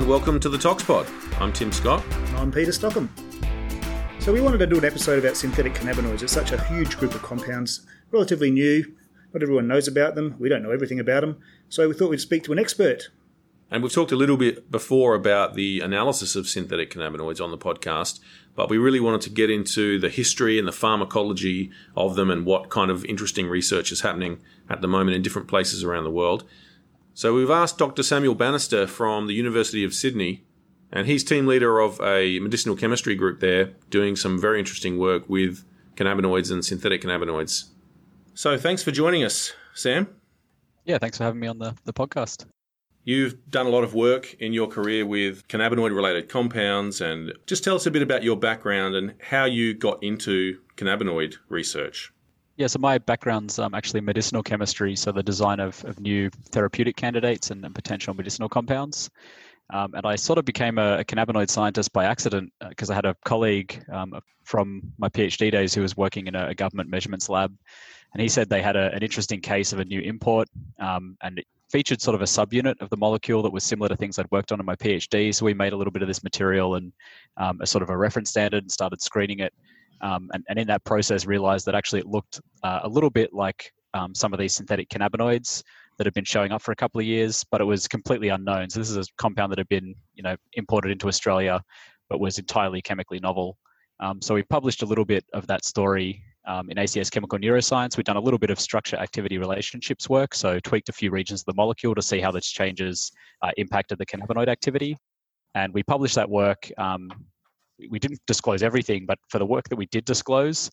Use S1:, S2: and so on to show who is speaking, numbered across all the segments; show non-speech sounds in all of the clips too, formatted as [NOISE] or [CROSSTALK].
S1: and welcome to the ToxPod. I'm Tim Scott.
S2: I'm Peter Stockham. So, we wanted to do an episode about synthetic cannabinoids. It's such a huge group of compounds, relatively new. Not everyone knows about them. We don't know everything about them. So, we thought we'd speak to an expert.
S1: And we've talked a little bit before about the analysis of synthetic cannabinoids on the podcast, but we really wanted to get into the history and the pharmacology of them and what kind of interesting research is happening at the moment in different places around the world. So we've asked Dr. Samuel Bannister from the University of Sydney, and he's team leader of a medicinal chemistry group there, doing some very interesting work with cannabinoids and synthetic cannabinoids. So thanks for joining us, Sam.
S3: Yeah, thanks for having me on the, the podcast.
S1: You've done a lot of work in your career with cannabinoid related compounds, and just tell us a bit about your background and how you got into cannabinoid research.
S3: Yeah, so my background's um, actually medicinal chemistry, so the design of, of new therapeutic candidates and, and potential medicinal compounds. Um, and I sort of became a, a cannabinoid scientist by accident because uh, I had a colleague um, from my PhD days who was working in a, a, government measurements lab. And he said they had a, an interesting case of a new import um, and it featured sort of a subunit of the molecule that was similar to things I'd worked on in my PhD. So we made a little bit of this material and um, a sort of a reference standard and started screening it um, and, and, in that process realized that actually it looked uh, a little bit like um, some of these synthetic cannabinoids that had been showing up for a couple of years, but it was completely unknown. So this is a compound that had been, you know, imported into Australia, but was entirely chemically novel. Um, so we published a little bit of that story um, in ACS Chemical Neuroscience. We've done a little bit of structure-activity relationships work, so tweaked a few regions of the molecule to see how those changes uh, impacted the cannabinoid activity. And we published that work um, we didn't disclose everything, but for the work that we did disclose,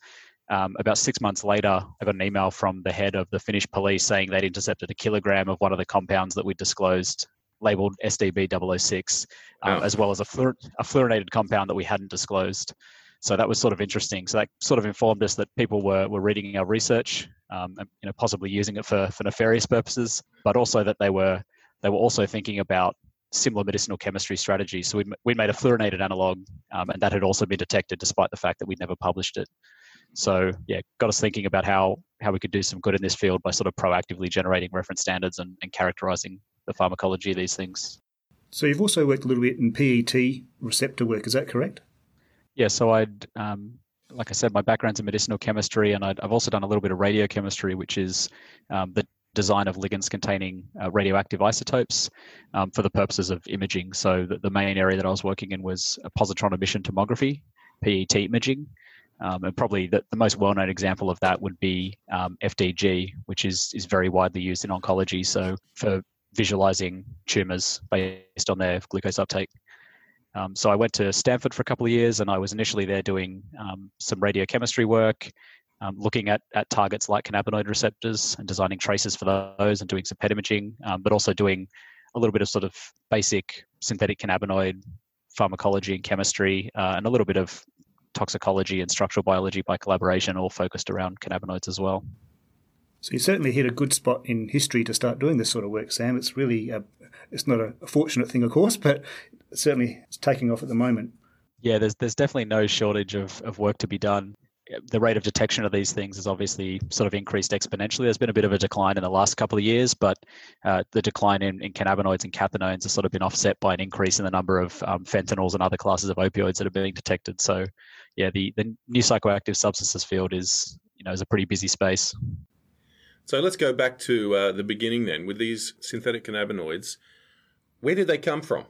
S3: um, about six months later, I got an email from the head of the Finnish police saying they'd intercepted a kilogram of one of the compounds that we disclosed, labeled SDB 006, um, oh. as well as a, fluor- a fluorinated compound that we hadn't disclosed. So that was sort of interesting. So that sort of informed us that people were, were reading our research, um, and you know, possibly using it for, for nefarious purposes, but also that they were they were also thinking about similar medicinal chemistry strategies. So we we made a fluorinated analog, um, and that had also been detected despite the fact that we'd never published it. So yeah, got us thinking about how how we could do some good in this field by sort of proactively generating reference standards and, and characterizing the pharmacology of these things.
S2: So you've also worked a little bit in PET receptor work. Is that correct?
S3: Yeah. So I'd um, like I said, my background's in medicinal chemistry, and i have also done a little bit of radiochemistry, which is um, the design of ligands containing uh, radioactive isotopes um, for the purposes of imaging. So the, the, main area that I was working in was positron emission tomography, PET imaging. Um, and probably the, the most well-known example of that would be um, FDG, which is, is very widely used in oncology. So for visualizing tumors based on their glucose uptake. Um, so I went to Stanford for a couple of years, and I was initially there doing um, some radiochemistry work, um, looking at, at targets like cannabinoid receptors and designing traces for those and doing some PET imaging, um, but also doing a little bit of sort of basic synthetic cannabinoid pharmacology and chemistry, uh, and a little bit of toxicology and structural biology by collaboration, all focused around cannabinoids as well.
S2: So you certainly hit a good spot in history to start doing this sort of work, Sam. It's really a, it's not a fortunate thing, of course, but certainly it's taking off at the moment.
S3: Yeah, there's there's definitely no shortage of, of work to be done the rate of detection of these things has obviously sort of increased exponentially. There's been a bit of a decline in the last couple of years, but uh, the decline in, in, cannabinoids and cathinones has sort of been offset by an increase in the number of um, fentanyls and other classes of opioids that are being detected. So, yeah, the, the new psychoactive substances field is you know is a pretty busy space.
S1: So let's go back to uh, the beginning then with these synthetic cannabinoids. Where did they come from?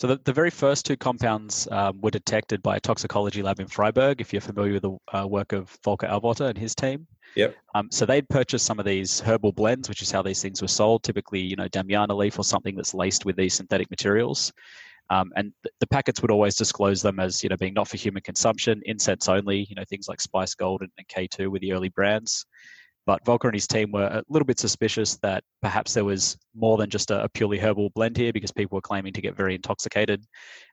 S3: So the, the very first two compounds um, were detected by a toxicology lab in Freiburg, if you're familiar with the uh, work of Volker Ellwater and his team.
S1: Yep.
S3: Um, so they'd purchased some of these herbal blends, which is how these things were sold, typically, you know, Damiana leaf or something that's laced with these synthetic materials. Um, and th- the packets would always disclose them as, you know, being not for human consumption, incense only, you know, things like Spice Gold and, and K2 were the early brands. But Volker and his team were a little bit suspicious that perhaps there was more than just a, a purely herbal blend here because people were claiming to get very intoxicated.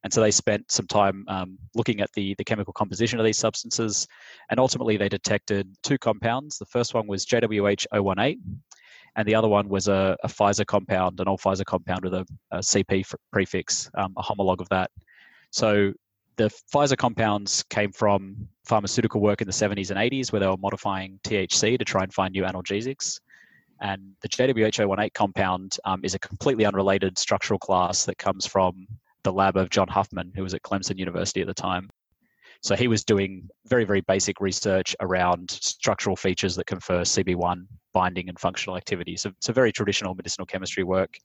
S3: And so they spent some time um, looking at the, the chemical composition of these substances. And ultimately, they detected two compounds. The first one was JWH 018, and the other one was a, a Pfizer compound, an old Pfizer compound with a, a CP prefix, um, a homologue of that. So the Pfizer compounds came from pharmaceutical work in the 70s and 80s where they were modifying THC to try and find new analgesics. And the JWH018 compound um, is a completely unrelated structural class that comes from the lab of John Huffman, who was at Clemson University at the time. So he was doing very, very basic research around structural features that confer CB1 binding and functional activity. So it's a very traditional medicinal chemistry work.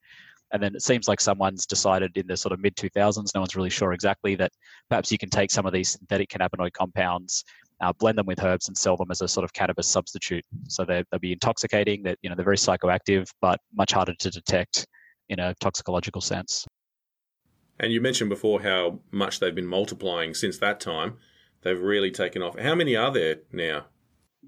S3: And then it seems like someone's decided in the sort of mid 2000s, no one's really sure exactly, that perhaps you can take some of these synthetic cannabinoid compounds, uh, blend them with herbs, and sell them as a sort of cannabis substitute. So they'll be intoxicating, that you know they're very psychoactive, but much harder to detect in a toxicological sense.
S1: And you mentioned before how much they've been multiplying since that time. They've really taken off. How many are there now?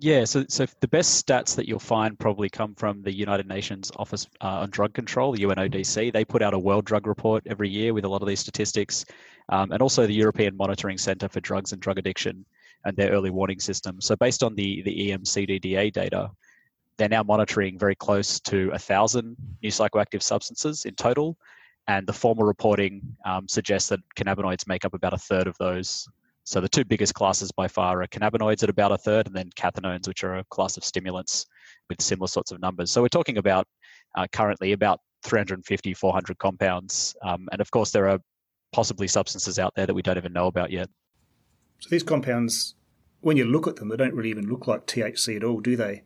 S3: Yeah, so so the best stats that you'll find probably come from the United Nations Office uh, on Drug Control, the UNODC. They put out a World Drug Report every year with a lot of these statistics, um, and also the European Monitoring Centre for Drugs and Drug Addiction and their early warning system. So based on the the EMCDDA data, they're now monitoring very close to a thousand new psychoactive substances in total, and the formal reporting um, suggests that cannabinoids make up about a third of those. So the two biggest classes by far are cannabinoids at about a third, and then cathinones, which are a class of stimulants with similar sorts of numbers. So we're talking about uh, currently about 350, 400 compounds, um, and of course there are possibly substances out there that we don't even know about yet.
S2: So these compounds, when you look at them, they don't really even look like THC at all, do they?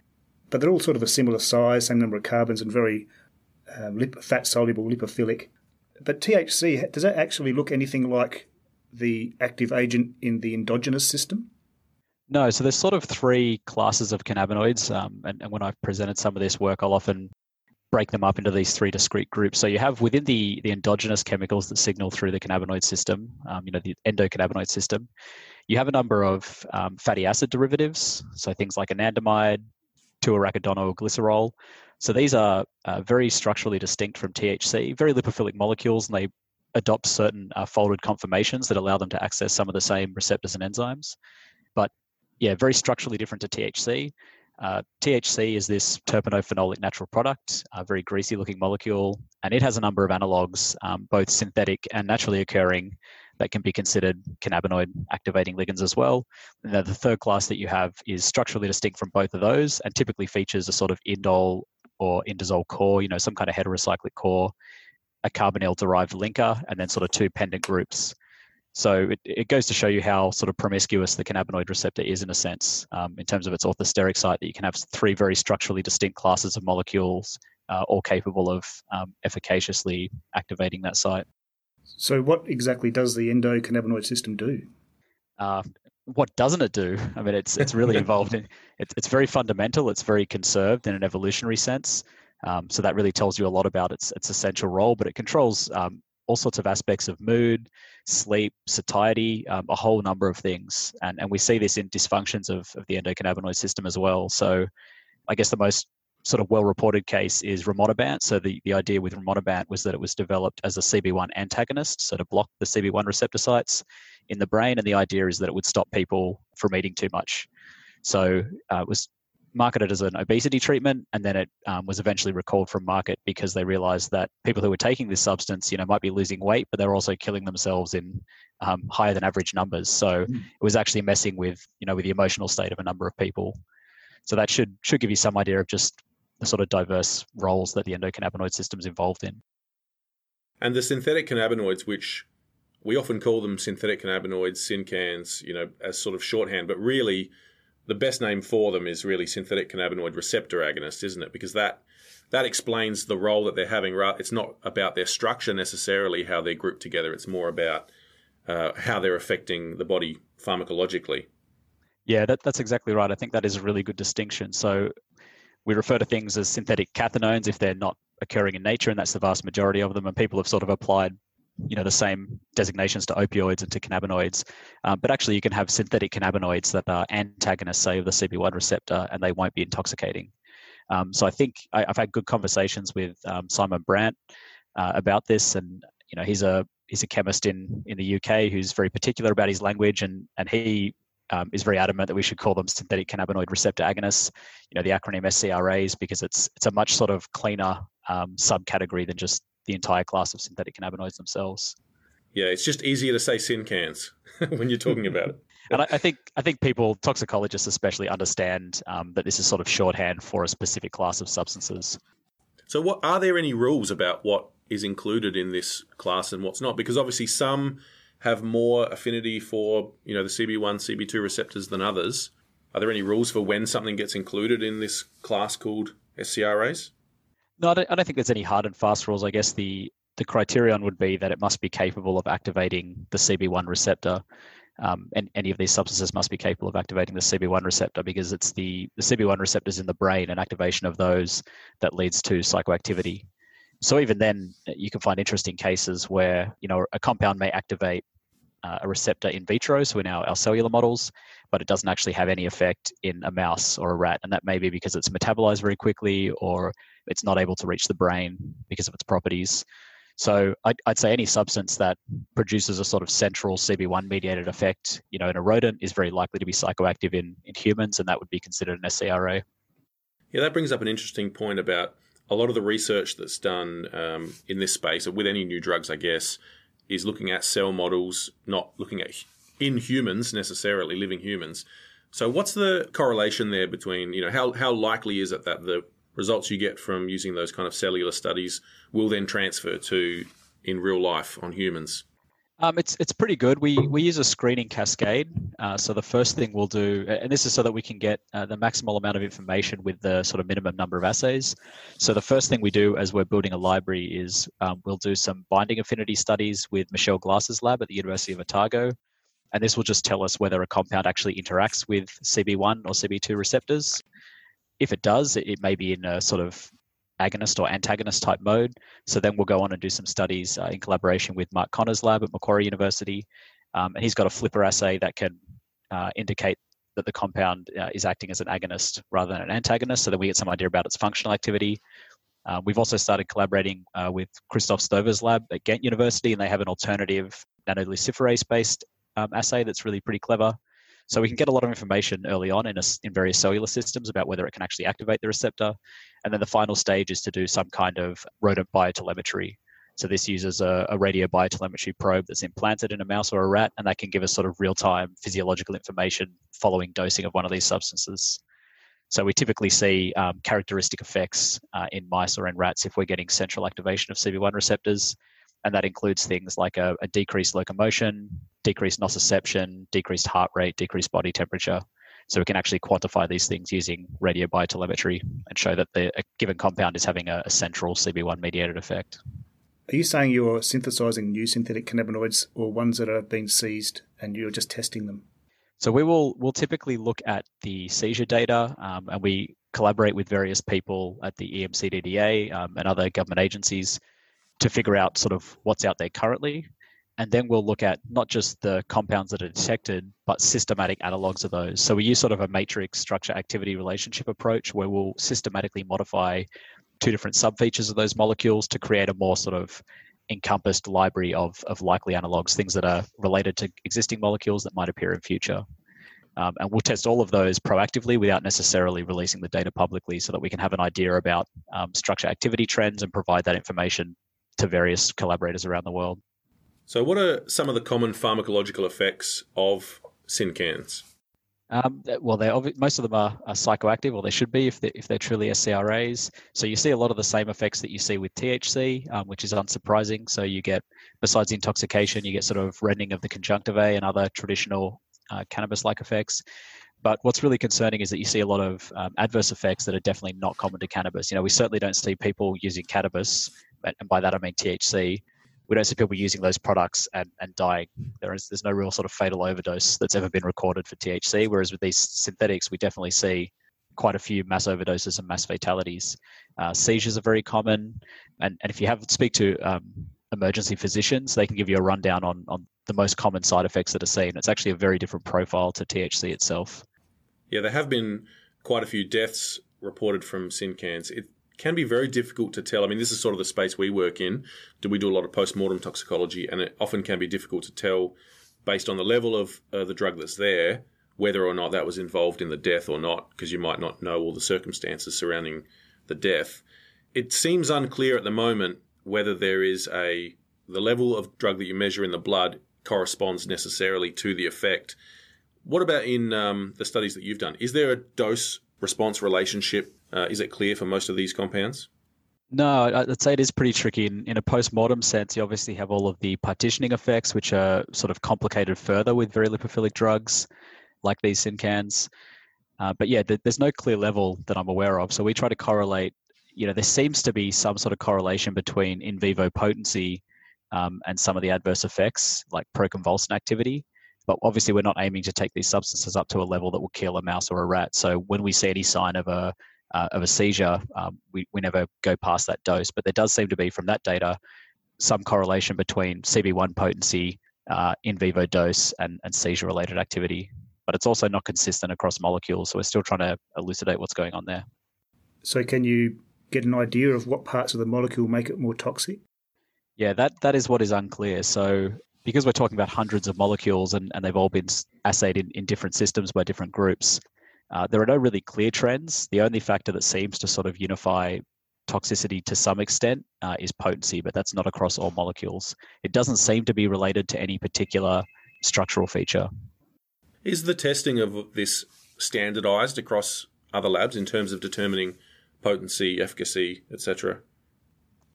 S2: But they're all sort of a similar size, same number of carbons, and very um, lip, fat soluble, lipophilic. But THC, does that actually look anything like the active agent in the endogenous system?
S3: No, so there's sort of three classes of cannabinoids, um, and, and, when I've presented some of this work, I'll often break them up into these three discrete groups. So you have within the the endogenous chemicals that signal through the cannabinoid system, um, you know, the endocannabinoid system. You have a number of um, fatty acid derivatives, so things like anandamide, 2-arachidonyl glycerol, so these are uh, very structurally distinct from THC, very lipophilic molecules, and they adopt certain uh, folded conformations that allow them to access some of the same receptors and enzymes. But yeah, very structurally different to THC. Uh, THC is this terpenophenolic natural product, a very greasy looking molecule, and it has a number of analogs, um, both synthetic and naturally occurring, that can be considered cannabinoid activating ligands as well. The third class that you have is structurally distinct from both of those and typically features a sort of indole or indazole core, you know, some kind of heterocyclic core, a carbonyl derived linker, and then sort of two pendant groups. So it, it goes to show you how sort of promiscuous the cannabinoid receptor is in a sense, um, in terms of its orthosteric site, that you can have three very structurally distinct classes of molecules, uh, all capable of um, efficaciously activating that site.
S2: So, what exactly does the endocannabinoid system do?
S3: Uh, what doesn't it do? I mean, it's it's really [LAUGHS] involved in it's it's very fundamental. It's very conserved in an evolutionary sense. Um, so that really tells you a lot about its its essential role. But it controls um, all sorts of aspects of mood, sleep, satiety, um, a whole number of things. And and we see this in dysfunctions of of the endocannabinoid system as well. So I guess the most sort of well reported case is rimonabant. So the, the idea with rimonabant was that it was developed as a CB1 antagonist, so to block the CB1 receptor sites in the brain. And the idea is that it would stop people from eating too much. So uh, it was marketed as an obesity treatment, and then it um, was eventually recalled from market because they realized that people who were taking this substance, you know, might be losing weight, but they were also killing themselves in um, higher than average numbers. So mm. it was actually messing with, you know, with the emotional state of a number of people. So that should should give you some idea of just the sort of diverse roles that the endocannabinoid system is involved in.
S1: And the synthetic cannabinoids, which we often call them synthetic cannabinoids, syncans, you know, as sort of shorthand, but really the best name for them is really synthetic cannabinoid receptor agonist, isn't it? Because that that explains the role that they're having. It's not about their structure necessarily, how they're grouped together. It's more about uh, how they're affecting the body pharmacologically.
S3: Yeah, that, that's exactly right. I think that is a really good distinction. So we refer to things as synthetic cathinones if they're not occurring in nature, and that's the vast majority of them. And people have sort of applied, you know, the same designations to opioids and to cannabinoids. Um, but actually, you can have synthetic cannabinoids that are antagonists, say, of the CB1 receptor, and they won't be intoxicating. Um, so I think I, have had good conversations with um, Simon Brandt uh, about this, and you know, he's a he's a chemist in in the UK who's very particular about his language, and and he um, is very adamant that we should call them synthetic cannabinoid receptor agonists. You know, the acronym SCRAs because it's it's a much sort of cleaner um, subcategory than just the entire class of synthetic cannabinoids themselves.
S1: Yeah, it's just easier to say sin cans [LAUGHS] when you're talking about it. [LAUGHS]
S3: and I, I, think I think people, toxicologists especially, understand um, that this is sort of shorthand for a specific class of substances.
S1: So, what are there any rules about what is included in this class and what's not? Because obviously, some have more affinity for you know the CB1, CB2 receptors than others. Are there any rules for when something gets included in this class called SCRAs?
S3: No, I don't, I don't think there's any hard and fast rules. I guess the the criterion would be that it must be capable of activating the CB1 receptor. Um, and any of these substances must be capable of activating the CB1 receptor because it's the, the CB1 receptors in the brain and activation of those that leads to psychoactivity. So even then, you can find interesting cases where you know a compound may activate uh, a receptor in vitro, so in our, our cellular models, but it doesn't actually have any effect in a mouse or a rat, and that may be because it's metabolized very quickly or it's not able to reach the brain because of its properties. So I'd, I'd, say any substance that produces a sort of central CB1 mediated effect, you know, in a rodent is very likely to be psychoactive in, in humans, and that would be considered an SCRA.
S1: Yeah, that brings up an interesting point about a lot of the research that's done um, in this space, or with any new drugs, I guess, is looking at cell models, not looking at in humans necessarily, living humans. So, what's the correlation there between, you know, how, how likely is it that the results you get from using those kind of cellular studies will then transfer to in real life on humans?
S3: Um, it's it's pretty good. We we use a screening cascade. Uh, so the first thing we'll do, and this is so that we can get uh, the maximal amount of information with the sort of minimum number of assays. So the first thing we do as we're building a library is um, we'll do some binding affinity studies with Michelle Glass's lab at the University of Otago, and this will just tell us whether a compound actually interacts with CB1 or CB2 receptors if it does, it, it may be in a sort of agonist or antagonist type mode. So then we'll go on and do some studies uh, in collaboration with Mark Connor's lab at Macquarie University. Um, and he's got a flipper assay that can uh, indicate that the compound uh, is acting as an agonist rather than an antagonist. So that we get some idea about its functional activity. Uh, we've also started collaborating uh, with Christoph Stover's lab at Ghent University, and they have an alternative nanoluciferase based um, assay that's really pretty clever. So we can get a lot of information early on in, a, in various cellular systems about whether it can actually activate the receptor. And then the final stage is to do some kind of rodent biotelemetry. So this uses a, a radio biotelemetry probe that's implanted in a mouse or a rat, and that can give us sort of real-time physiological information following dosing of one of these substances. So we typically see um, characteristic effects uh, in mice or in rats if we're getting central activation of CB1 receptors and that includes things like a, a decreased locomotion, decreased nociception, decreased heart rate, decreased body temperature. So we can actually quantify these things using radio biotelemetry and show that the, a given compound is having a, a central CB1 mediated effect.
S2: Are you saying you're synthesizing new synthetic cannabinoids or ones that have been seized and you're just testing them?
S3: So we will we'll typically look at the seizure data um, and we collaborate with various people at the EMCDDA um, and other government agencies to figure out sort of what's out there currently. And then we'll look at not just the compounds that are detected, but systematic analogs of those. So we use sort of a matrix structure activity relationship approach where we'll systematically modify two different subfeatures of those molecules to create a more sort of encompassed library of, of likely analogs, things that are related to existing molecules that might appear in future. Um, and we'll test all of those proactively without necessarily releasing the data publicly so that we can have an idea about um, structure activity trends and provide that information to various collaborators around the world.
S1: So, what are some of the common pharmacological effects of syncans?
S3: Um, well, they most of them are, are, psychoactive, or they should be if they're, if they're truly SCRAs. So you see a lot of the same effects that you see with THC, um, which is unsurprising. So you get, besides intoxication, you get sort of reddening of the conjunctiva and other traditional uh, cannabis-like effects. But what's really concerning is that you see a lot of um, adverse effects that are definitely not common to cannabis. You know, we certainly don't see people using cannabis and by that I mean THC, we don't see people using those products and, and dying. There is there's no real sort of fatal overdose that's ever been recorded for THC. Whereas with these synthetics, we definitely see quite a few mass overdoses and mass fatalities. Uh, seizures are very common, and, and if you have speak to um, emergency physicians, they can give you a rundown on on the most common side effects that are seen. It's actually a very different profile to THC itself.
S1: Yeah, there have been quite a few deaths reported from syncans. It, can be very difficult to tell. I mean, this is sort of the space we work in. Do we do a lot of post-mortem toxicology, and it often can be difficult to tell based on the level of uh, the drug that's there whether or not that was involved in the death or not, because you might not know all the circumstances surrounding the death. It seems unclear at the moment whether there is a the level of drug that you measure in the blood corresponds necessarily to the effect. What about in um, the studies that you've done? Is there a dose response relationship? Uh, is it clear for most of these compounds?
S3: No, I'd say it is pretty tricky. In, in a post-mortem sense, you obviously have all of the partitioning effects, which are sort of complicated further with very lipophilic drugs like these syncans. Uh, but yeah, th- there's no clear level that I'm aware of. So we try to correlate. You know, there seems to be some sort of correlation between in vivo potency um, and some of the adverse effects, like proconvulsant activity. But obviously, we're not aiming to take these substances up to a level that will kill a mouse or a rat. So when we see any sign of a uh, of a seizure, um, we, we never go past that dose. But there does seem to be, from that data, some correlation between CB1 potency, uh, in vivo dose, and, and seizure related activity. But it's also not consistent across molecules. So we're still trying to elucidate what's going on there.
S2: So, can you get an idea of what parts of the molecule make it more toxic?
S3: Yeah, that, that is what is unclear. So, because we're talking about hundreds of molecules and, and they've all been assayed in, in different systems by different groups, uh, there are no really clear trends. The only factor that seems to sort of unify toxicity to some extent uh, is potency, but that's not across all molecules. It doesn't seem to be related to any particular structural feature.
S1: Is the testing of this standardized across other labs in terms of determining potency, efficacy, etc.?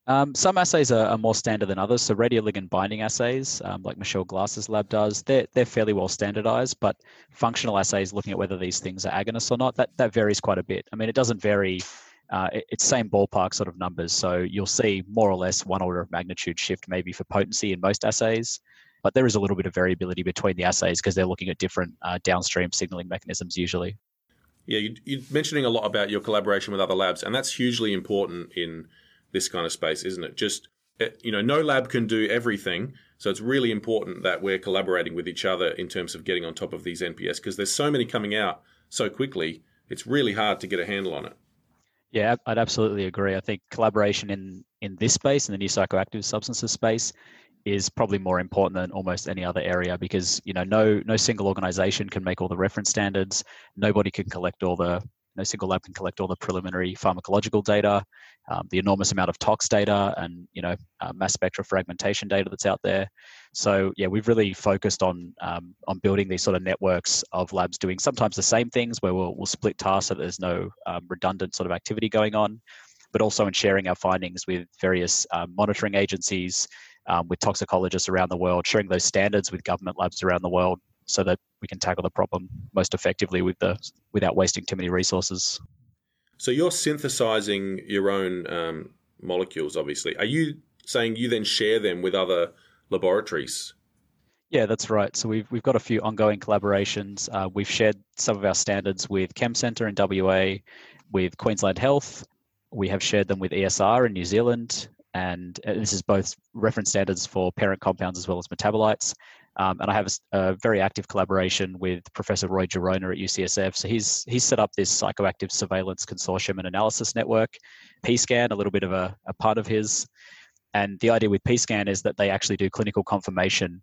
S3: Um, some assays are, are, more standard than others. So radioligand binding assays, um, like Michelle Glass's lab does, they're, they're fairly well standardized. But functional assays, looking at whether these things are agonists or not, that, that varies quite a bit. I mean, it doesn't vary. Uh, it, it's same ballpark sort of numbers. So you'll see more or less one order of magnitude shift maybe for potency in most assays. But there is a little bit of variability between the assays because they're looking at different uh, downstream signaling mechanisms usually.
S1: Yeah, you, you're mentioning a lot about your collaboration with other labs, and that's hugely important in – this kind of space, isn't it? Just eh, you know, no lab can do everything, so it's really important that we're collaborating with each other in terms of getting on top of these NPS because there's so many coming out so quickly. It's really hard to get a handle on it.
S3: Yeah, I'd absolutely agree. I think collaboration in in this space, in the new psychoactive substances space, is probably more important than almost any other area because you know no no single organization can make all the reference standards. Nobody can collect all the no single lab can collect all the preliminary pharmacological data, um, the enormous amount of tox data, and you know uh, mass spectra fragmentation data that's out there. So yeah, we've really focused on um, on building these sort of networks of labs doing sometimes the same things where we'll, we'll split tasks so that there's no um, redundant sort of activity going on, but also in sharing our findings with various uh, monitoring agencies. Um, with toxicologists around the world, sharing those standards with government labs around the world, so that we can tackle the problem most effectively with the without wasting too many resources.
S1: So you're synthesizing your own um, molecules, obviously. Are you saying you then share them with other laboratories?
S3: Yeah, that's right. So we've we've got a few ongoing collaborations. Uh, we've shared some of our standards with Chem Centre in WA, with Queensland Health. We have shared them with ESR in New Zealand, and this is both reference standards for parent compounds as well as metabolites. Um, and I have a, a, very active collaboration with Professor Roy Girona at UCSF. So he's he's set up this psychoactive surveillance consortium and analysis network, PSCAN, a little bit of a, a part of his. And the idea with PSCAN is that they actually do clinical confirmation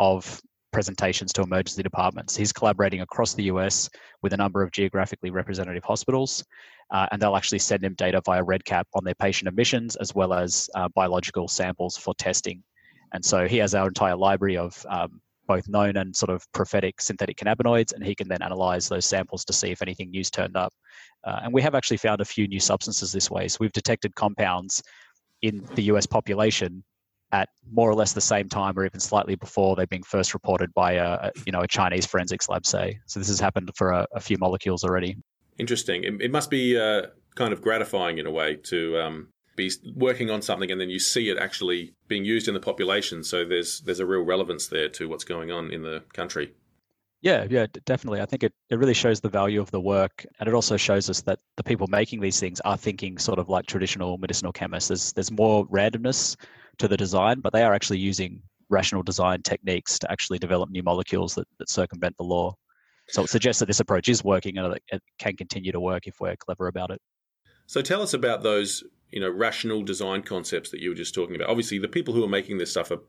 S3: of presentations to emergency departments. He's collaborating across the US with a number of geographically representative hospitals, uh, and they'll actually send him data via REDCap on their patient admissions as well as uh, biological samples for testing and so he has our entire library of um, both known and sort of prophetic synthetic cannabinoids, and he can then analyze those samples to see if anything new's turned up. Uh, and we have actually found a few new substances this way. So we've detected compounds in the US population at more or less the same time or even slightly before they're being first reported by a, you know a Chinese forensics lab say. So this has happened for a, a few molecules already.
S1: Interesting. It, it must be uh, kind of gratifying in a way to um, be working on something and then you see it actually being used in the population. So there's there's a real relevance there to what's going on in the country.
S3: Yeah, yeah, definitely. I think it, it really shows the value of the work, and it also shows us that the people making these things are thinking sort of like traditional medicinal chemists. There's there's more randomness to the design, but they are actually using rational design techniques to actually develop new molecules that, that circumvent the law. So it suggests that this approach is working and it can continue to work if we're clever about it.
S1: So tell us about those you know, rational design concepts that you were just talking about. Obviously, the people who are making this stuff are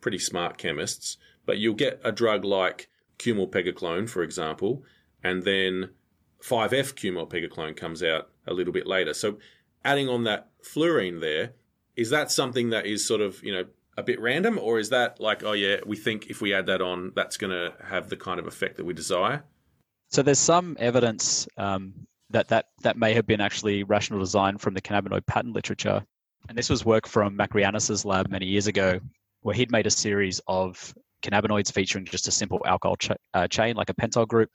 S1: pretty smart chemists, but you'll get a drug like cumulpegicolone, for example, and then 5F cumulpegicolone comes out a little bit later. So adding on that fluorine there, is that something that is sort of, you know, a bit random, or is that like, oh yeah, we think if we add that on, that's going to have the kind of effect that we desire?
S3: So there's some evidence um, that, that that may have been actually rational design from the cannabinoid patent literature. And this was work from Makrianis's lab many years ago, where he'd made a series of cannabinoids featuring just a simple alcohol ch- uh, chain, like a pentyl group,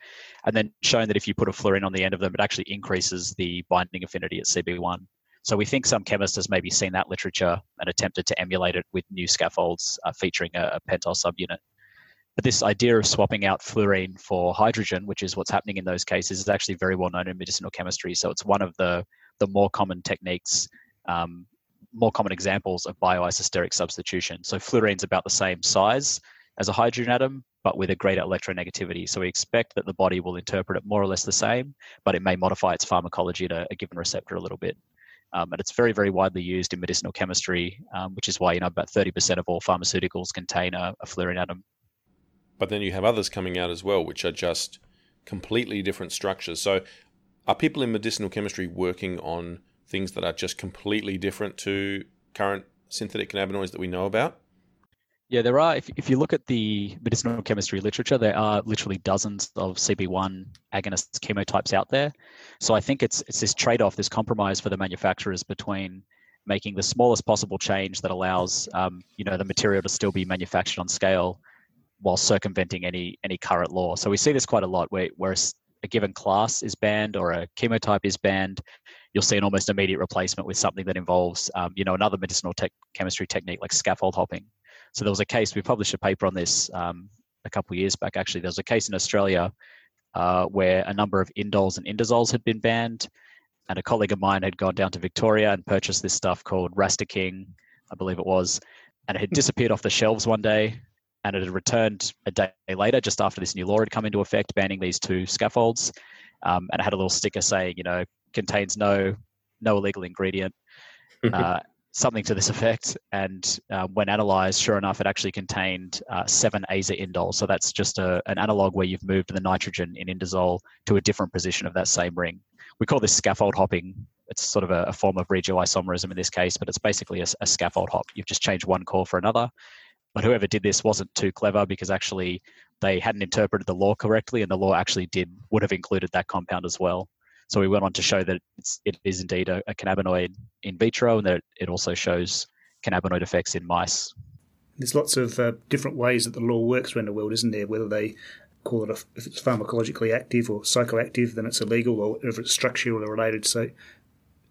S3: and then shown that if you put a fluorine on the end of them, it actually increases the binding affinity at CB1. So we think some chemist has maybe seen that literature and attempted to emulate it with new scaffolds uh, featuring a, a pentyl subunit. But this idea of swapping out fluorine for hydrogen, which is what's happening in those cases, is actually very well known in medicinal chemistry. So it's one of the the more common techniques, um, more common examples of bioisosteric substitution. So fluorine's about the same size as a hydrogen atom, but with a greater electronegativity. So we expect that the body will interpret it more or less the same, but it may modify its pharmacology at a, a given receptor a little bit. Um, and it's very, very widely used in medicinal chemistry, um, which is why you know about 30% of all pharmaceuticals contain a, a fluorine atom.
S1: But then you have others coming out as well, which are just completely different structures. So, are people in medicinal chemistry working on things that are just completely different to current synthetic cannabinoids that we know about?
S3: Yeah, there are. If, if you look at the medicinal chemistry literature, there are literally dozens of CB1 agonist chemotypes out there. So I think it's it's this trade-off, this compromise for the manufacturers between making the smallest possible change that allows um, you know the material to still be manufactured on scale while circumventing any any current law. So we see this quite a lot where where a given class is banned or a chemotype is banned, you'll see an almost immediate replacement with something that involves um, you know another medicinal chemistry technique like scaffold hopping so there was a case, we published a paper on this um, a couple of years back actually. There was a case in Australia uh, where a number of indoles and indazoles had been banned. And a colleague of mine had gone down to Victoria and purchased this stuff called Rastaking, I believe it was. And it had disappeared off the shelves one day and it had returned a day later, just after this new law had come into effect, banning these two scaffolds. Um, and it had a little sticker saying, you know, contains no no illegal ingredient. [LAUGHS] Uh, something to this effect. And uh, when analyzed, sure enough, it actually contained uh, seven aza indole. So that's just a, an analog where you've moved the nitrogen in indazole to a different position of that same ring. We call this scaffold hopping. It's sort of a, a form of regioisomerism in this case, but it's basically a, a scaffold hop. You've just changed one core for another. But whoever did this wasn't too clever because actually they hadn't interpreted the law correctly, and the law actually did would have included that compound as well. So we went on to show that it's, it is indeed a, a cannabinoid in vitro and that it also shows cannabinoid effects in mice.
S2: There's lots of uh, different ways that the law works around the world, isn't there? Whether they call it a, if it's pharmacologically active or psychoactive, then it's illegal, or if it's structurally related. So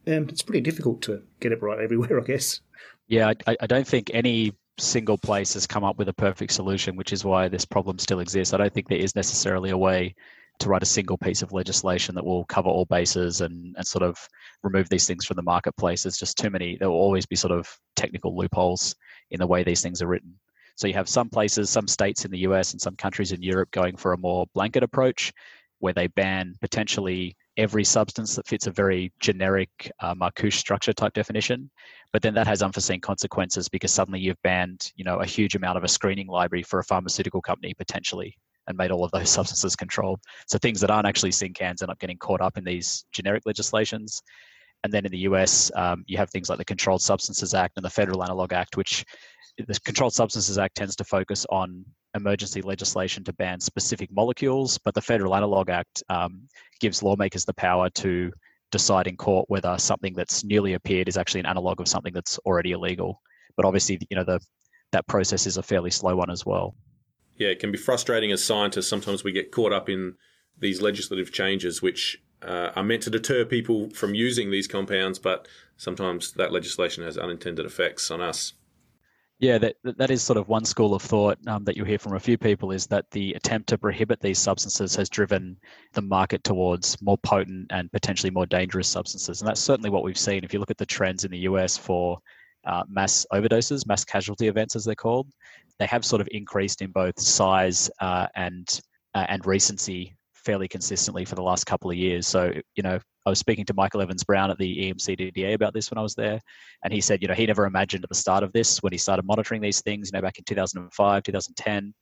S2: um, it's pretty difficult to get it right everywhere, [LAUGHS] I guess.
S3: Yeah, I, I don't think any single place has come up with a perfect solution, which is why this problem still exists. I don't think there is necessarily a way to write a single piece of legislation that will cover all bases and, and sort of remove these things from the marketplace. There's just too many, there will always be sort of technical loopholes in the way these things are written. So you have some places, some states in the US and some countries in Europe going for a more blanket approach where they ban potentially every substance that fits a very generic uh, Marcouche structure type definition. But then that has unforeseen consequences because suddenly you've banned, you know, a huge amount of a screening library for a pharmaceutical company potentially and made all of those [LAUGHS] substances controlled. So things that aren't actually syncans end up getting caught up in these generic legislations. And then in the US, um, you have things like the Controlled Substances Act and the Federal Analog Act, which the Controlled Substances Act tends to focus on emergency legislation to ban specific molecules, but the Federal Analog Act um, gives lawmakers the power to decide in court whether something that's newly appeared is actually an analog of something that's already illegal. But obviously, you know, the that process is a fairly slow one as well
S1: yeah, it can be frustrating as scientists. Sometimes we get caught up in these legislative changes, which uh, are meant to deter people from using these compounds, but sometimes that legislation has unintended effects on us.
S3: Yeah, that that is sort of one school of thought um, that you hear from a few people is that the attempt to prohibit these substances has driven the market towards more potent and potentially more dangerous substances, and that's certainly what we've seen. If you look at the trends in the US for uh, mass overdoses, mass casualty events, as they're called, they have sort of increased in both size uh, and uh, and recency fairly consistently for the last couple of years. So you know, I was speaking to Michael Evans Brown at the EMCDDA about this when I was there, and he said, you know, he never imagined at the start of this when he started monitoring these things, you know, back in 2005, 2010.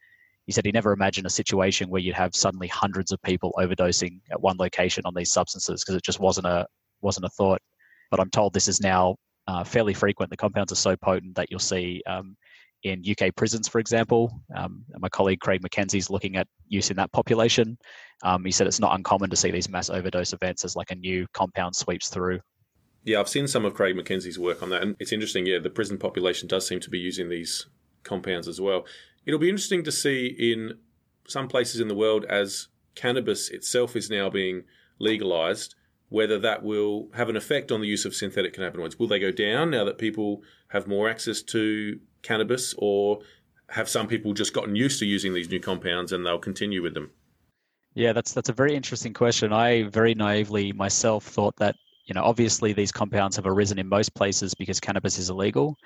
S3: He said he never imagined a situation where you'd have suddenly hundreds of people overdosing at one location on these substances because it just wasn't a wasn't a thought. But I'm told this is now uh, fairly frequent. The compounds are so potent that you'll see um, in UK prisons, for example. Um, my colleague Craig McKenzie is looking at use in that population. Um, he said it's not uncommon to see these mass overdose events as like a new compound sweeps through.
S1: Yeah, I've seen some of Craig McKenzie's work on that, and it's interesting. Yeah, the prison population does seem to be using these compounds as well. It'll be interesting to see in some places in the world as cannabis itself is now being legalized whether that will have an effect on the use of synthetic cannabinoids. Will they go down now that people have more access to cannabis, or have some people just gotten used to using these new compounds and they'll continue with them?
S3: Yeah, that's that's a very interesting question. I very naively myself thought that you know obviously these compounds have arisen in most places because cannabis is illegal,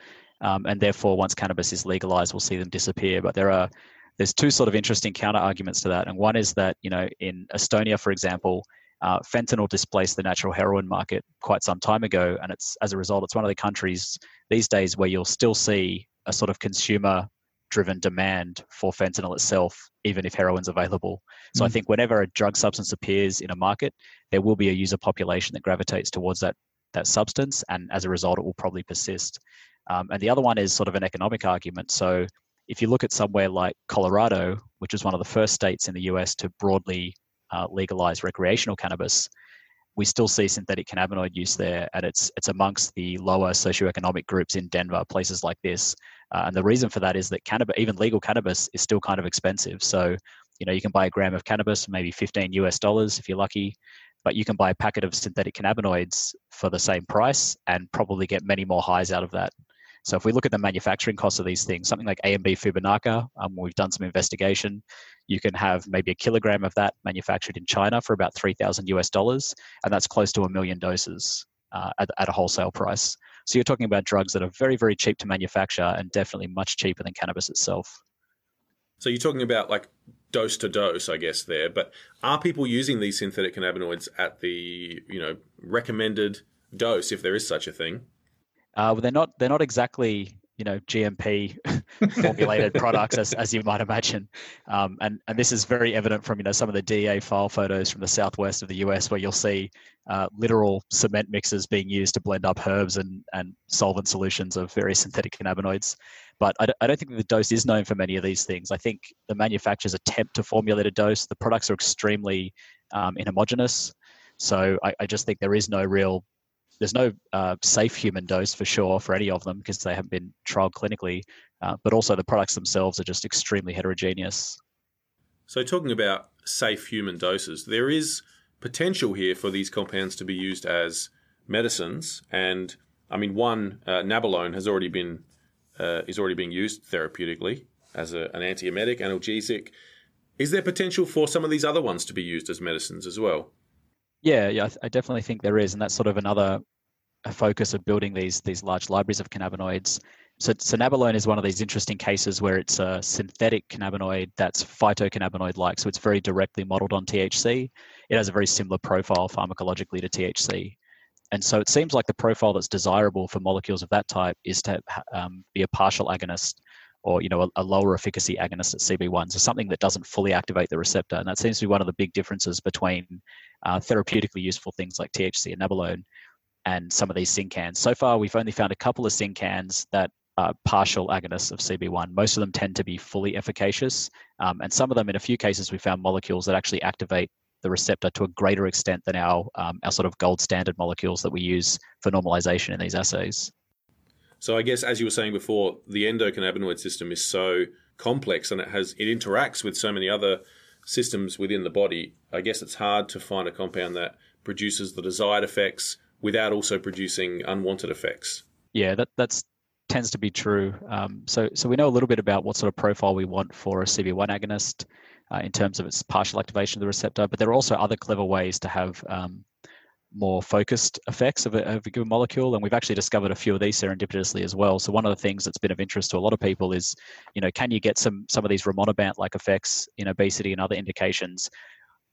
S3: um, and therefore once cannabis is legalized, we'll see them disappear. But there are there's two sort of interesting counter arguments to that, and one is that you know in Estonia, for example, uh, fentanyl displaced the natural heroin market quite some time ago, and it's as a result, it's one of the countries these days where you'll still see a sort of consumer-driven demand for fentanyl itself, even if heroin's available. So mm. I think whenever a drug substance appears in a market, there will be a user population that gravitates towards that that substance, and as a result, it will probably persist. Um, and the other one is sort of an economic argument. So if you look at somewhere like Colorado, which is one of the first states in the US to broadly uh, legalize recreational cannabis, we still see synthetic cannabinoid use there, and it's it's amongst the lower socioeconomic groups in Denver, places like this. Uh, and the reason for that is that cannabis, even legal cannabis, is still kind of expensive. So, you know, you can buy a gram of cannabis, maybe 15 US dollars if you're lucky, but you can buy a packet of synthetic cannabinoids for the same price and probably get many more highs out of that. So if we look at the manufacturing costs of these things, something like AMB Fubinaca, um, we've done some investigation. You can have maybe a kilogram of that manufactured in China for about 3,000 US dollars, and that's close to a million doses uh, at, at a wholesale price. So you're talking about drugs that are very, very cheap to manufacture and definitely much cheaper than cannabis itself.
S1: So you're talking about like dose to dose, I guess there. But are people using these synthetic cannabinoids at the you know recommended dose, if there is such a thing?
S3: Uh, well, they're not they're not exactly you know GMP [LAUGHS] formulated products as, as you might imagine, um, and and this is very evident from you know some of the DEA file photos from the southwest of the US where you'll see uh, literal cement mixers being used to blend up herbs and and solvent solutions of various synthetic cannabinoids. But I, I don't think the dose is known for many of these things. I think the manufacturers attempt to formulate a dose. The products are extremely um, inhomogeneous. So I, I, just think there is no real there's no uh, safe human dose for sure for any of them because they haven't been trialed clinically, uh, but also the products themselves are just extremely heterogeneous.
S1: So, talking about safe human doses, there is potential here for these compounds to be used as medicines, and I mean, one uh, nabilone has already been uh, is already being used therapeutically as a, an antiemetic, analgesic. Is there potential for some of these other ones to be used as medicines as well?
S3: Yeah, yeah, I, definitely think there is, and that's sort of another focus of building these these large libraries of cannabinoids. So, so nabilone is one of these interesting cases where it's a synthetic cannabinoid that's phytocannabinoid-like, so it's very directly modeled on THC. It has a very similar profile pharmacologically to THC, and so it seems like the profile that's desirable for molecules of that type is to um, be a partial agonist or you know a, a, lower efficacy agonist at CB1, so something that doesn't fully activate the receptor, and that seems to be one of the big differences between uh, therapeutically useful things like THC and nabilone and some of these syncans. So far, we've only found a couple of syncans that are partial agonists of CB1. Most of them tend to be fully efficacious, um, and some of them, in a few cases, we found molecules that actually activate the receptor to a greater extent than our um, our sort of gold standard molecules that we use for normalization in these assays.
S1: So I guess, as you were saying before, the endocannabinoid system is so complex and it has it interacts with so many other systems within the body. I guess it's hard to find a compound that produces the desired effects without also producing unwanted effects.
S3: Yeah, that that's tends to be true. Um, so so we know a little bit about what sort of profile we want for a CB1 agonist uh, in terms of its partial activation of the receptor, but there are also other clever ways to have um, more focused effects of a, of a, given molecule and we've actually discovered a few of these serendipitously as well. So one of the things that's been of interest to a lot of people is you know can you get some some of these rimonabant like effects in obesity and other indications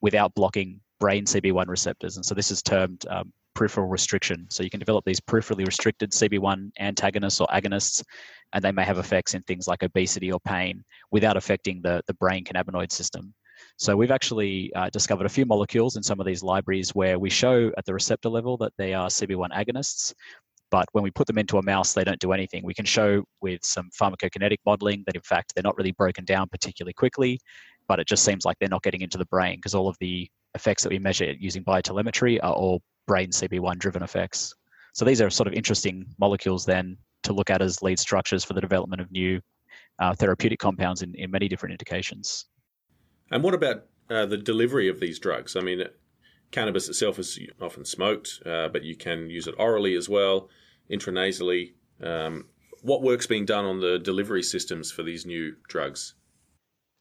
S3: without blocking brain cb1 receptors? And so this is termed um, peripheral restriction. So you can develop these peripherally restricted cb1 antagonists or agonists and they may have effects in things like obesity or pain without affecting the the brain cannabinoid system so we've actually uh, discovered a few molecules in some of these libraries where we show at the receptor level that they are CB1 agonists. But when we put them into a mouse, they don't do anything. We can show with some pharmacokinetic modeling that, in fact, they're not really broken down particularly quickly, but it just seems like they're not getting into the brain because all of the effects that we measure using biotelemetry are all brain CB1 driven effects. So these are sort of interesting molecules then to look at as lead structures for the development of new uh, therapeutic compounds in, in many different indications.
S1: And what about uh, the delivery of these drugs? I mean, cannabis itself is often smoked, uh, but you can use it orally as well, intranasally. Um, what work's being done on the delivery systems for these new drugs?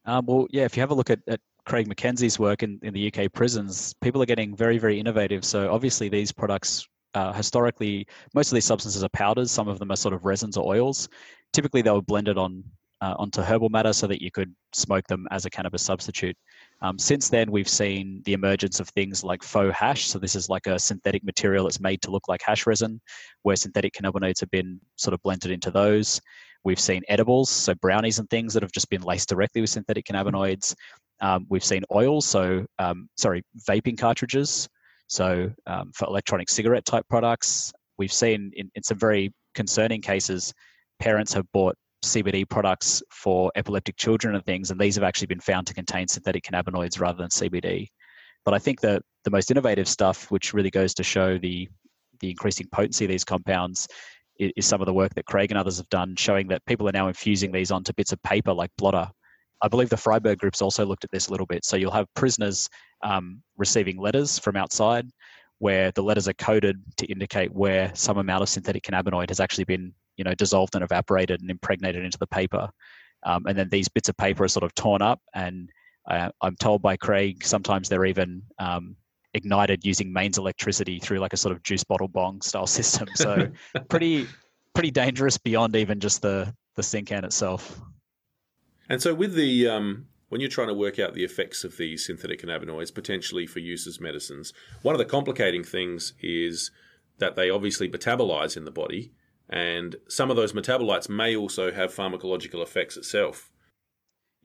S3: Um, well, yeah, if you have a look at, at Craig McKenzie's work in, in the UK prisons, people are getting very, very innovative. So obviously, these products uh, historically, most of these substances are powders. Some of them are sort of resins or oils. Typically, they were blended on uh, onto herbal matter so that you could smoke them as a cannabis substitute. Um, since then, we've seen the emergence of things like faux hash. So this is like a synthetic material that's made to look like hash resin, where synthetic cannabinoids have been sort of blended into those. We've seen edibles, so brownies and things that have just been laced directly with synthetic cannabinoids. Um, we've seen oils, so um, sorry, vaping cartridges. So um, for electronic cigarette type products, we've seen in, in some very concerning cases, parents have bought CBD products for epileptic children and things, and these have actually been found to contain synthetic cannabinoids rather than CBD. But I think that the most innovative stuff, which really goes to show the the increasing potency of these compounds, is, is some of the work that Craig and others have done, showing that people are now infusing these onto bits of paper like blotter. I believe the Freiburg groups also looked at this a little bit. So you'll have prisoners um, receiving letters from outside, where the letters are coded to indicate where some amount of synthetic cannabinoid has actually been you know dissolved and evaporated and impregnated into the paper. Um, and then these bits of paper are sort of torn up and uh, i'm told by craig sometimes they're even um, ignited using mains electricity through like a sort of juice bottle bong style [LAUGHS] system. So pretty pretty dangerous beyond even just the the syncan itself.
S1: And so with the um, when you're trying to work out the effects of these synthetic cannabinoids potentially for use as medicines one of the complicating things is that they obviously metabolize in the body and some of those metabolites may also have pharmacological effects itself.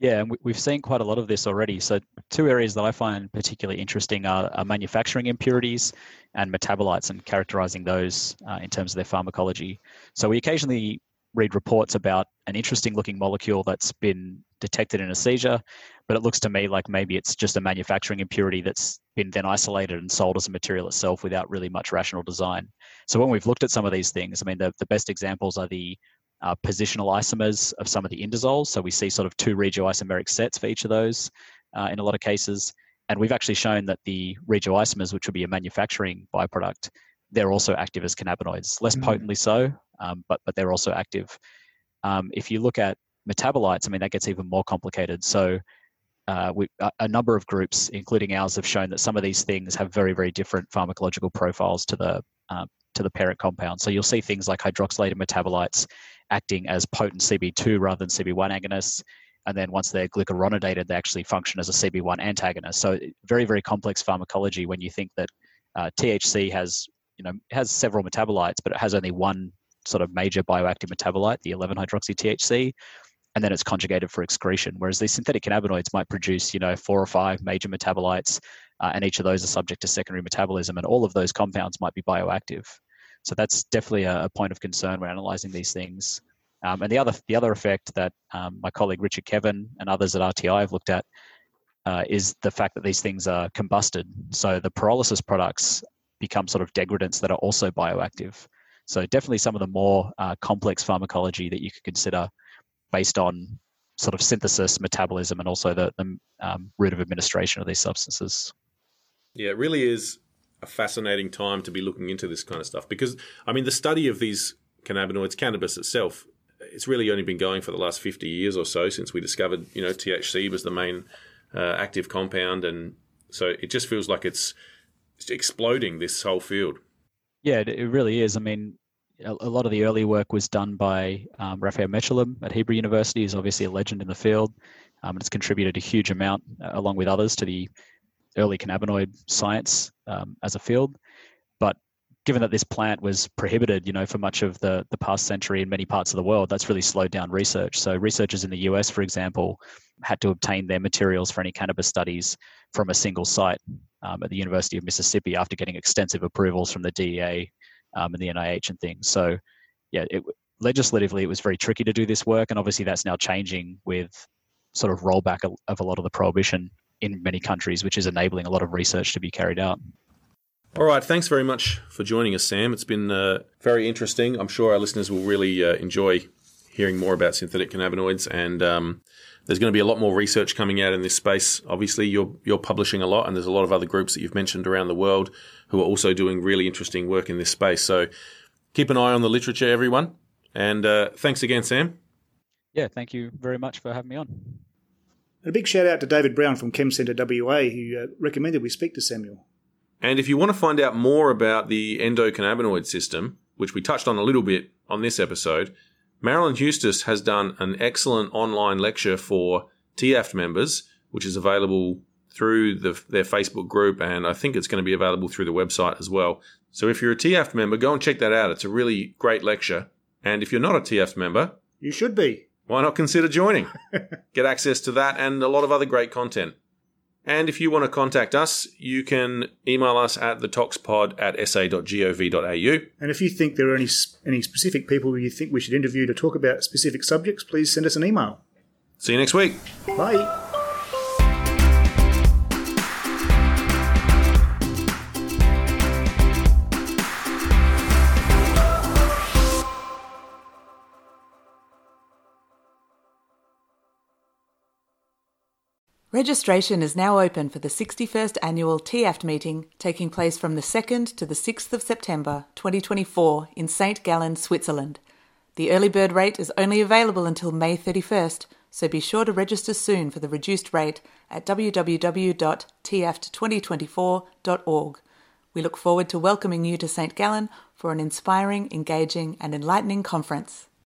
S3: Yeah, and we've seen quite a lot of this already. So, two areas that I find particularly interesting are, are manufacturing impurities and metabolites and characterizing those uh, in terms of their pharmacology. So, we occasionally read reports about an interesting looking molecule that's been detected in a seizure, but it looks to me like maybe it's just a manufacturing impurity that's been then isolated and sold as a material itself without really much rational design. So when we've looked at some of these things, I mean, the, the best examples are the uh, positional isomers of some of the indosols. So we see sort of two regioisomeric sets for each of those uh, in a lot of cases. And we've actually shown that the regioisomers, which would be a manufacturing byproduct, they're also active as cannabinoids, less mm. potently so, um, but but they're also active. Um, if you look at metabolites, I mean that gets even more complicated. So uh, we, a, number of groups, including ours, have shown that some of these things have very very different pharmacological profiles to the uh, to the parent compound. So you'll see things like hydroxylated metabolites acting as potent CB2 rather than CB1 agonists. And then once they're glucuronidated, they actually function as a CB1 antagonist. So very, very complex pharmacology when you think that uh, THC has you know has several metabolites, but it has only one sort of major bioactive metabolite, the 11 hydroxy THC, and then it's conjugated for excretion. Whereas these synthetic cannabinoids might produce, you know, four or five major metabolites, uh, and each of those are subject to secondary metabolism, and all of those compounds might be bioactive. So that's definitely a, a point of concern when analyzing these things. Um, and the other the other effect that um, my colleague Richard Kevin and others at RTI have looked at uh, is the fact that these things are combusted. So the pyrolysis products become sort of degradants that are also bioactive. So definitely some of the more uh, complex pharmacology that you could consider based on sort of synthesis, metabolism, and also the, the um, route of administration of these substances.
S1: Yeah, it really is a fascinating time to be looking into this kind of stuff because, I mean, the study of these cannabinoids, cannabis itself, it's really only been going for the last 50 years or so since we discovered, you know, THC was the main uh, active compound. And so it just feels like it's exploding this whole field.
S3: Yeah, it really is. I mean, a, lot of the early work was done by um, Raphael Mechoulam at Hebrew University. He's obviously a legend in the field. Um, it's contributed a huge amount, uh, along with others, to the early cannabinoid science um, as a field. But given that this plant was prohibited, you know, for much of the, the past century in many parts of the world, that's really slowed down research. So researchers in the US, for example, had to obtain their materials for any cannabis studies from a single site um, at the University of Mississippi after getting extensive approvals from the DEA um, and the NIH and things. So, yeah, it, legislatively, it was very tricky to do this work, and obviously that's now changing with sort of rollback of a lot of the prohibition in many countries, which is enabling a lot of research to be carried out.
S1: All right, thanks very much for joining us, Sam. It's been uh, very interesting. I'm sure our listeners will really uh, enjoy hearing more about synthetic cannabinoids, and um, there's going to be a lot more research coming out in this space. Obviously, you're you're publishing a lot, and there's a lot of other groups that you've mentioned around the world who are also doing really interesting work in this space. So keep an eye on the literature, everyone. And uh, thanks again, Sam.
S3: Yeah, thank you very much for having me on.
S2: And A big shout out to David Brown from Chem Centre WA, who uh, recommended we speak to Samuel.
S1: And if you want to find out more about the endocannabinoid system, which we touched on a little bit on this episode, Marilyn Huestis has done an excellent online lecture for TAFT members, which is available through the, their Facebook group, and I think it's going to be available through the website as well. So if you're a TAFT member, go and check that out. It's a really great lecture. And if you're not a TAFT member,
S2: you should be.
S1: Why not consider joining? [LAUGHS] Get access to that and a lot of other great content. And if you want to contact us, you can email us at thetoxpod at sa.gov.au.
S2: And if you think there are any, any specific people you think we should interview to talk about specific subjects, please send us an email.
S1: See you next week.
S2: Bye.
S4: Registration is now open for the 61st annual TAFT meeting taking place from the 2nd to the 6th of September 2024 in St. Gallen, Switzerland. The early bird rate is only available until May 31st, so be sure to register soon for the reduced rate at www.taft2024.org. We look forward to welcoming you to St. Gallen for an inspiring, engaging, and enlightening conference.